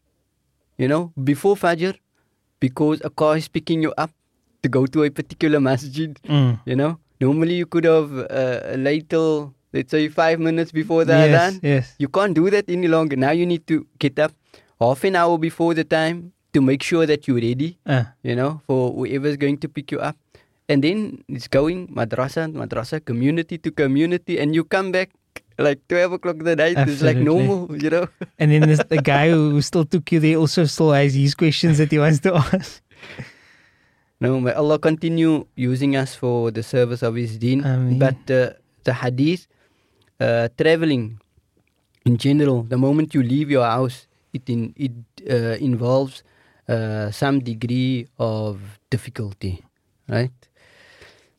you know before fajr because a car is picking you up to go to a particular masjid Mm. you know normally you could have uh, late till let's say five minutes before the yes, adhan yes. you can't do that any longer. Now you need to get up half an hour before the time to make sure that you're ready, Uh, you know, for whoever's going to pick you up. And then it's going madrasa, madrasa, community to community, and you come back like 12 o'clock in the night. It's like Absolutely. normal, you know. and then there's the guy who still took you there also still has his questions that he wants to ask. No, may Allah continue using us for the service of His deen. Ameen. But uh, the hadith, uh, traveling in general, the moment you leave your house, it in, it uh, involves uh, some degree of difficulty, right?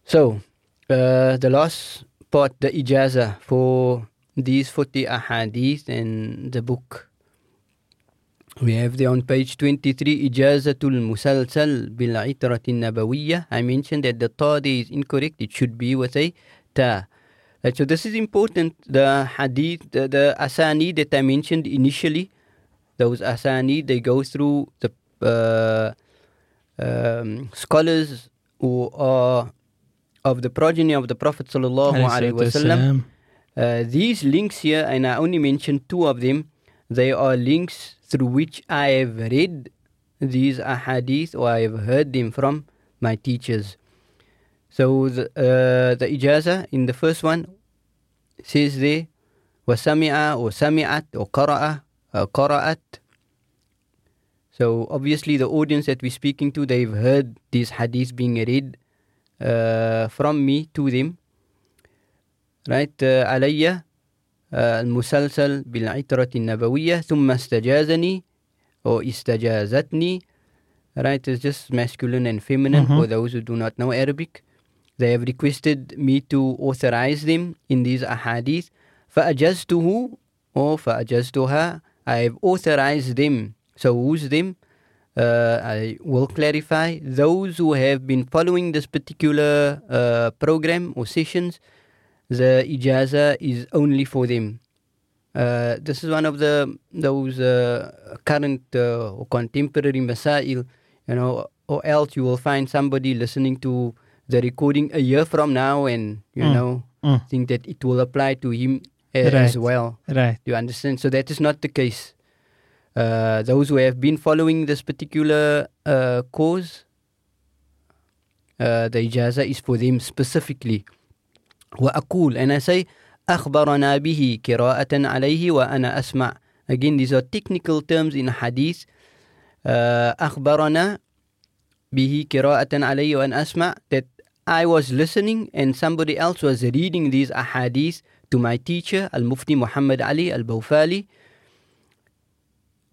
So, uh, the last part, the ijaza for these 40 ahadith and the book. We have there on page 23 Ijazatul Musalsal bil Itratin Nabawiyya. I mentioned that the ta is incorrect. It should be with a ta. Right, so this is important. The hadith, the, the asani that I mentioned initially, those asani, they go through the uh, um, scholars who are of the progeny of the Prophet sallallahu alaihi wasallam. Uh, these links here, and I only mentioned two of them, they are links through which I have read these ahadith or I have heard them from my teachers. So the, uh, the ijaza in the first one says there, وَسَمِعَ or سَمِعَت or قَرَأَ uh, قَرَأَت So obviously the audience that we're speaking to, they've heard these hadiths being read uh, from me to them. right uh, علي uh, المسلسل بالعترة النبوية ثم استجازني or استجازتني right it's just masculine and feminine Mhm. for those who do not know Arabic they have requested me to authorize them in these ahadith فأجزته or فأجزتها I have authorized them so who's them uh, I will clarify those who have been following this particular uh, program or sessions the ijaza is only for them uh, this is one of the those uh, current uh, or contemporary masail, you know, or else you will find somebody listening to the recording a year from now and you Mm. know Mm. think that it will apply to him a- as well. Right. You understand? So that is not the case. Uh, those who have been following this particular uh, cause, uh, the ijaza is for them specifically. وأقول I say أخبرنا به قراءة عليه وأنا أسمع. Again, these are technical terms in hadith. Uh, أخبرنا به قراءة عليه وأنا أسمع that I was listening and somebody else was reading these ahadith to my teacher المفتي محمد علي البوفالي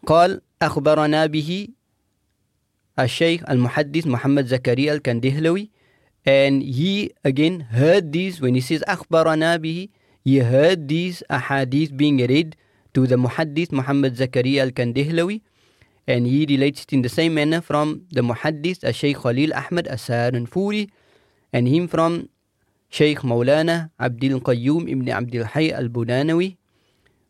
قال أخبرنا به الشيخ المحدث محمد زكريا الكندهلوي And he again heard these, when he says أخبرنا به, he heard these ahadith being read to the muhaddith Muhammad Zakaria al-Kandihlawi and he relates it in the same manner from the muhaddith Shaykh Khalil Ahmad Saharanpuri and him from Shaykh Maulana Abdul Qayyum ibn Abdul Hayy al-Bunanawi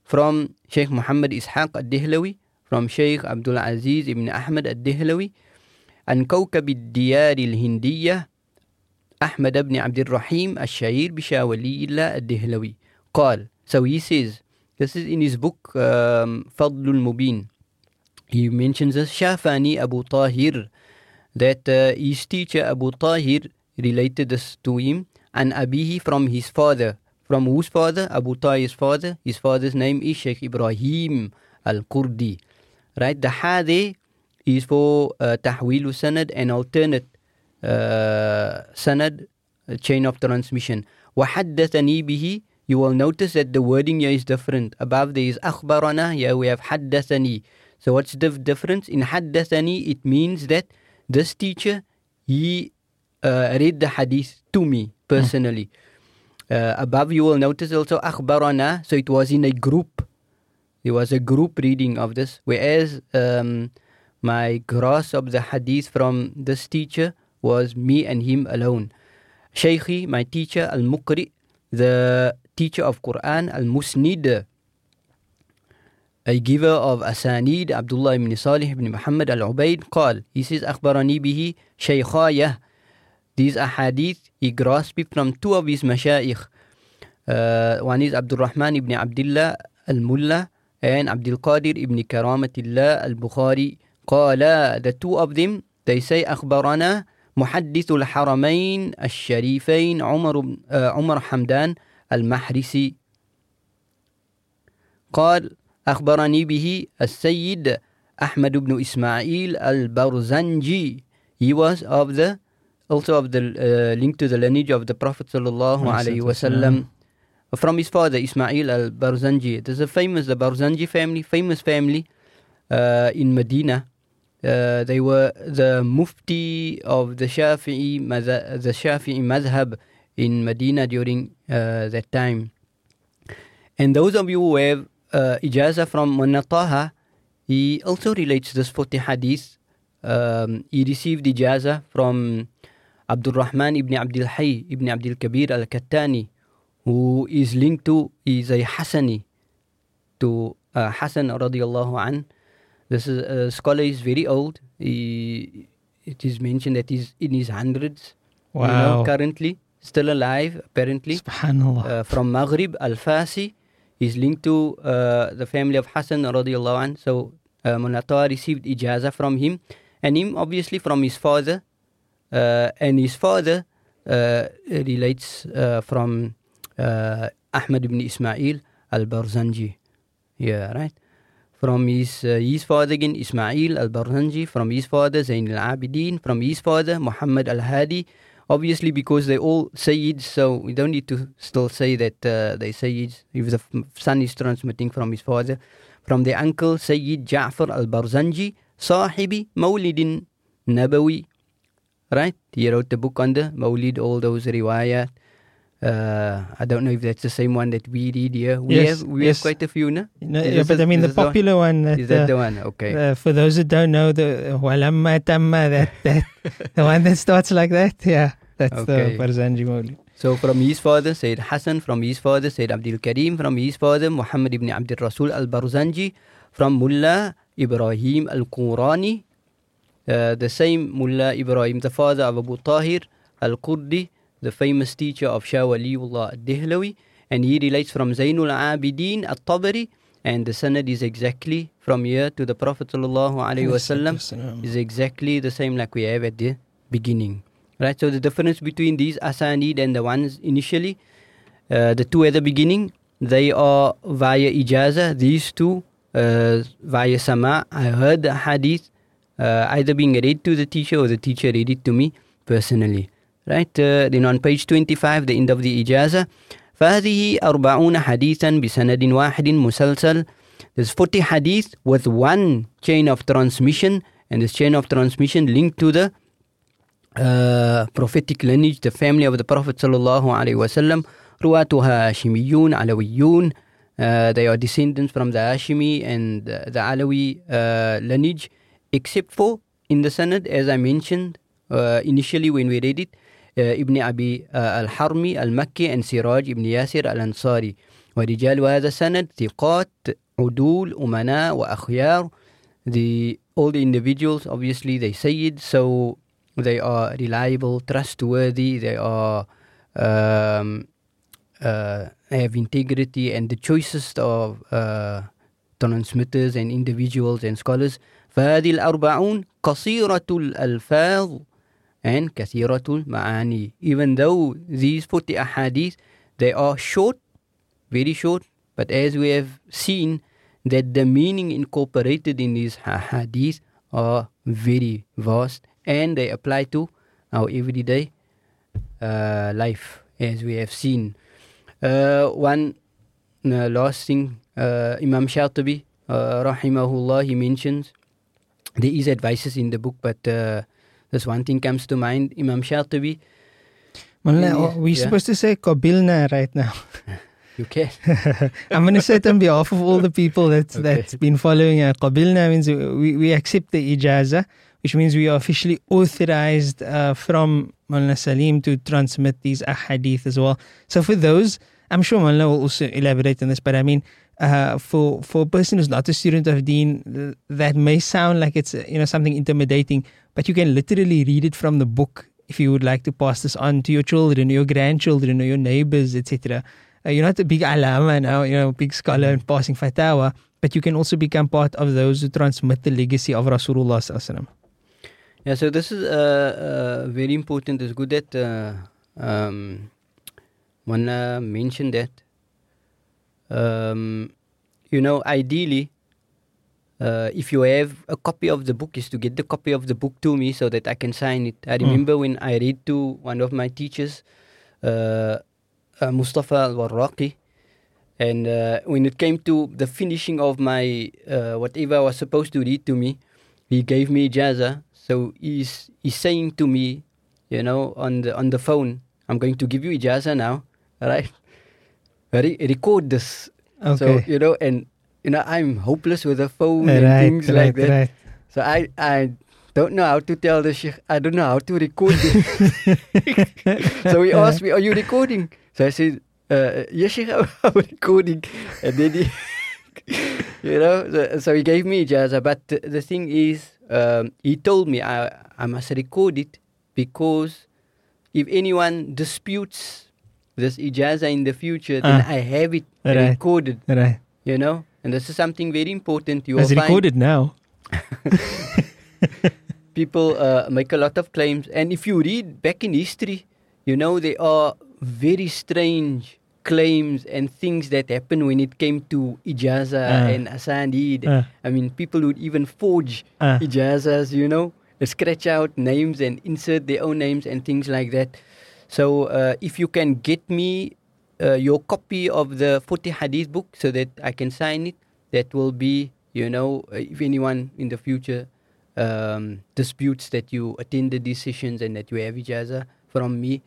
from Shaykh Muhammad Ishaq al-Dihlawi from Shaykh Abdul Aziz ibn Ahmad al-Dihlawi and كوكب الديار الهندية أحمد بن عبد الرحيم الشهير بشاولي الله الدهلوي قال so he says this is in his book um, فضل المبين he mentions this شافاني أبو طاهر that uh, his teacher Abu Tahir related this to him and Abihi from his father from whose father Abu Tahir's father his father's name is Sheikh Ibrahim al-Kurdi right the ha there is for uh, sanad and alternate uh, sanad uh, chain of transmission وحدثني به you will notice that the wording here is different above there is أخبرنا here we have حدثني so what's the difference in حدثني it means that this teacher he uh, read the hadith to me personally uh, above you will notice also أخبرنا so it was in a group there was a group reading of this whereas um, my grasp of the hadith from this teacher was me and him alone Shaykhi, my teacher, Al-Muqri, the teacher of Quran, Al-Musnid, a giver of Asanid, Abdullah ibn Salih ibn Muhammad Al-Ubaid, قال, he says, أخبرني به شيخاية These ahadith, he grasped it from two of his mashayikh. Uh, one is Abdul Rahman ibn Abdullah Al-Mullah and Abdul Qadir ibn Karamatillah Al-Bukhari. قال, the two of them, they say, أخبرنا محدث الحرمين الشريفين عمر بن- آه، عمر حمدان المحرسي قال أخبرني به السيد أحمد بن إسماعيل البرزنجي he was of the also of the uh, link to the lineage of the Prophet sallallahu alaihi wasallam from his father Ismail al-Barzanji there's a famous the Barzanji family famous family uh, in Medina uh, they were the mufti of the Shafi'i madha- the Shafi'i madhab in Medina during uh, that time. And those of you who have uh, ijaza from Munataha, he also relates this 40 hadith. Um, he received ijaza from Abdul Rahman ibn Abdul Hayy ibn Abdul Kabir al Kattani, who is linked to, is a Hassani to uh, Hassan radiallahu an. This is, uh, scholar is very old. He, it is mentioned that he's in his hundreds. you know, Wow. currently still alive, apparently. Subhanallah. Uh, from Maghrib al Fasi. He's linked to uh, the family of Hassan radiallahu an. So uh, Munata received ijaza from him, and him obviously from his father. Uh, and his father uh, relates uh, from uh, Ahmad ibn Ismail al Barzanji. Yeah, right. From his uh, his father again Ismail al Barzanji. From his father Zain al Abidin. From his father Muhammad al Hadi. Obviously, because they all Sayyids, so we don't need to still say that uh, they Sayyids. If the son is transmitting from his father, from their uncle Sayyid Ja'far al Barzanji, Sahibi Mawlidin Nabawi. Right? He wrote the book on the Mawlid, all those riwayat. Uh, I don't know if that's the same one that we read here. We Yes, have we yes. have quite a few, no? No, yeah, but a- I mean the the one? popular one. That, Is that uh, the one? Okay. uh, for those that don't know, the walamma tamma, that, that the one that starts like that, yeah, that's Okay. the Barzanji Mawlid. So from his father, Sayyid Hassan, from his father, Sayyid Abdul Karim, from his father, Muhammad ibn Abdul Rasul al-Barzanji, from Mullah Ibrahim al-Qurani, uh, the same Mullah Ibrahim, the father of Abu Tahir al-Qurdi, the famous teacher of Shah Waliullah al-Dihlawi, and he relates from Zainul Abidin al-Tabari, and the sanad is exactly from here to the Prophet wasallam is exactly the same like we have at the beginning. Right? So the difference between these asanid and the ones initially, uh, the two at the beginning, they are via ijaza. These two uh, via sama. I heard the hadith uh, either being read to the teacher or the teacher read it to me personally right uh, then on page 25 the end of the ijaza. فهذه أربعون حديثا بسند واحد مسلسل. There's 40 hadith with one chain of transmission and this chain of transmission linked to the uh, prophetic lineage the family of the Prophet sallallahu alaihi wasallam رواتها هاشميون علويون Uh, they are descendants from the Hashimi and uh, the Alawi uh, lineage, except for in the sanad, as I mentioned uh, initially when we read it, uh, Abi uh, al-Harmi al-Makki and Siraj ibn Yasir al-Ansari. ورجال هذا السند ثقات عدول أمناء وأخيار the all the individuals obviously they say it so they are reliable trustworthy they are um, uh, have integrity and the choicest of uh, transmitters and individuals and scholars فهذه الأربعون قصيرة الألفاظ and kathiratul ma'ani. Even though these 40 ahadith, they are short, very short, but as we have seen, that the meaning incorporated in these ahadith are very vast and they apply to our everyday uh, life, as we have seen. Uh, one uh, last thing, uh, Imam Shatibi, uh, rahimahullah, he mentions there is advices in the book, but uh, this one thing comes to mind Imam Shatibi Yeah, oh, we're yeah. supposed to say Qabilna right now. you can I'm going to say it on behalf of all the people that's, Okay. that's been following uh, Qabilna means we, we accept the ijaza, which means we are officially authorized uh, from Mullah Salim to transmit these ahadith as well. So for those, I'm sure Mullah will also elaborate on this, but I mean, uh, for for a person who's not a student of Deen, that may sound like it's you know something intimidating, but you can literally read it from the book if you would like to pass this on to your children, your grandchildren, or your neighbors, etc. Uh, you're not a big alama now, you know, big scholar and passing fatwa, but you can also become part of those who transmit the legacy of Rasulullah. Yeah, so this is uh, uh, very important. It's good that uh, um, one mentioned that. Um, you know, ideally, uh, if you have a copy of the book, is to get the copy of the book to me so that I can sign it. I remember when I read to one of my teachers, uh, uh, Mustafa Al Warraqi, and uh, when it came to the finishing of my uh, whatever I was supposed to read to me, he gave me jaza. So he's he's saying to me, you know, on the on the phone, I'm going to give you ijaza now, right? Re- record this. So you know, and you know, I'm hopeless with a phone and things right, like that. right. So I I don't know how to tell the sheikh. I don't know how to record this. so he asked me, "Are you recording?" So I said, uh, "Yes, sheikh, I'm recording." And then he, you know, so, so he gave me ijaza. But the, the thing is, um, he told me I I must record it because if anyone disputes this ijaza in the future, then Ah. I have it Right. recorded. Right. You know, and this is something very important. You It's recorded now. people uh, make a lot of claims, and if you read back in history, you know there are very strange claims and things that happen when it came to ijaza Ah. and asanid. Ah. I mean, people would even forge Ah. ijazas, you know, scratch out names and insert their own names and things like that. So uh, if you can get me uh, your copy of the 40 hadith book so that I can sign it, that will be, you know, uh, if anyone in the future um, disputes that you attended these sessions and that you have ijaza from me,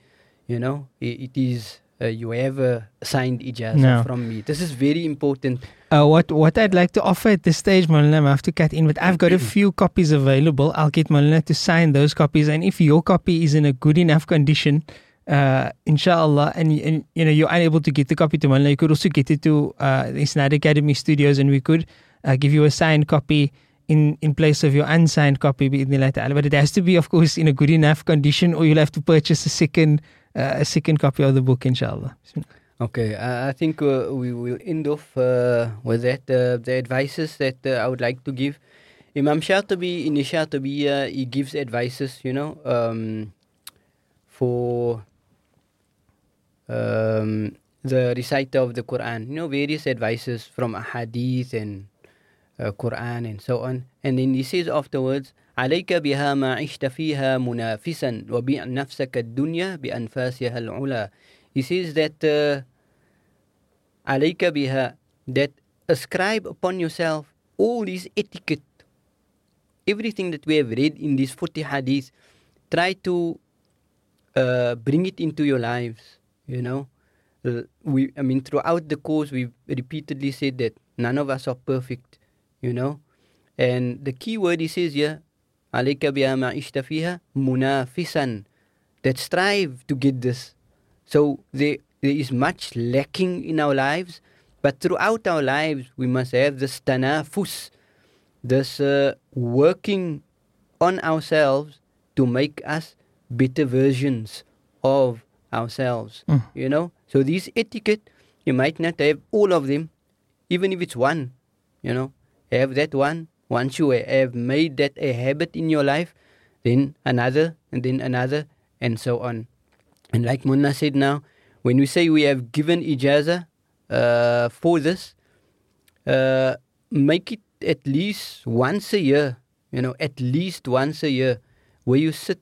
you know, it, it is uh, you have a signed ijazah No. from me. This is very important. Uh, what what I'd like to offer at this stage, Molina, I have to cut in, but I've got a few copies available. I'll get Molina to sign those copies, and if your copy is in a good enough condition, uh, inshallah, and, and you know you're unable to get the copy to Molina, you could also get it to uh, the Isnad Academy Studios, and we could uh, give you a signed copy in, in place of your unsigned copy. But it has to be, of course, in a good enough condition, or you'll have to purchase a second uh, a second copy of the book, inshallah. Okay, I think uh, we will end off uh, with that. Uh, the advices that I would like to give. Imam Shatibi in his Shatibiya, he gives advices, you know, um, for um, the reciter of the Quran. You know, various advices from Ahadith and uh, Quran and so on. And then he says afterwards, عليك بها ما عشت فيها منافسا وبيع نفسك الدنيا بأنفاسها العلا. He says that uh, عليك بها that ascribe upon yourself all this etiquette, everything that we have read in these 40 hadiths, try to uh, bring it into your lives, you know. Uh, we, I mean, throughout the course, we've repeatedly said that none of us are perfect, you know. And the key word he says here, عليك بها ما عشت فيها منافسا, that strive to get this. So there, there is much lacking in our lives, but throughout our lives, we must have this tanafus, this uh, working on ourselves to make us better versions of ourselves. Mm. You know, so these etiquette, you might not have all of them, even if it's one. You know, have that one. Once you have made that a habit in your life, then another, and then another, and so on. And like Munna said now, when we say we have given ijaza uh, for this, uh, make it at least once a year, you know, at least once a year, where you sit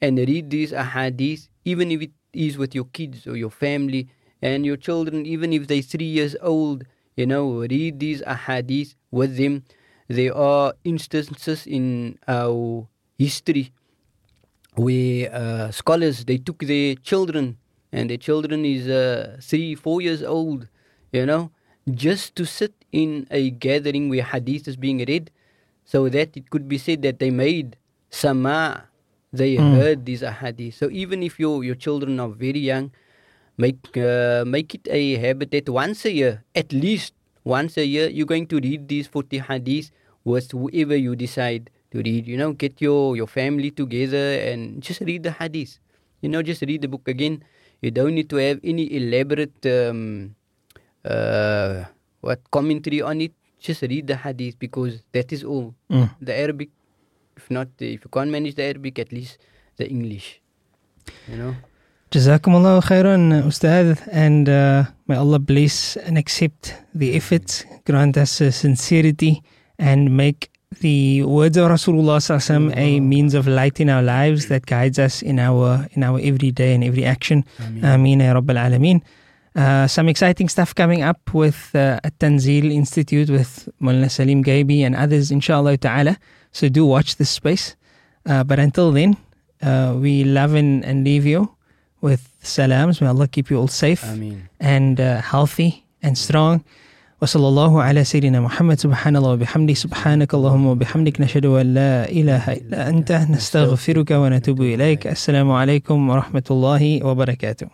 and read these ahadith, even if it is with your kids or your family and your children, even if they're three years old, you know, read these ahadith with them. There are instances in our history where uh, scholars they took their children and their children is uh, three four years old you know just to sit in a gathering where hadith is being read so that it could be said that they made sama they Mm. heard these hadith so even if your your children are very young make uh, make it a habit that once a year at least once a year you're going to read these 40 hadiths with whoever you decide to read. You know get your your family together and just read the hadith. You know just read the book again. You don't need to have any elaborate um, uh, what commentary on it. Just read the hadith because that is all. Mm. the arabic if not if you can't manage the arabic at least the english you know Jazakumullah khairan, Ustad, and uh, may Allah bless and accept the efforts, grant us uh, sincerity, and make the words of Rasulullah sallallahu alaihi wasallam a means of light in our lives that guides us in our in our everyday and every action. Ameen ya Rabbil Alameen. Uh, some exciting stuff coming up with uh, at Tanzil Institute with Mullah Salim Gaibi and others, inshallah ta'ala. So do watch this space. Uh, but until then, uh, we love and, and leave you with salams. May Allah keep you all safe Ameen. and uh, healthy and strong. وصلى الله على سيدنا محمد سبحان الله وبحمده سبحانك اللهم وبحمدك نشهد أن لا إله إلا أنت نستغفرك ونتوب إليك السلام عليكم ورحمة الله وبركاته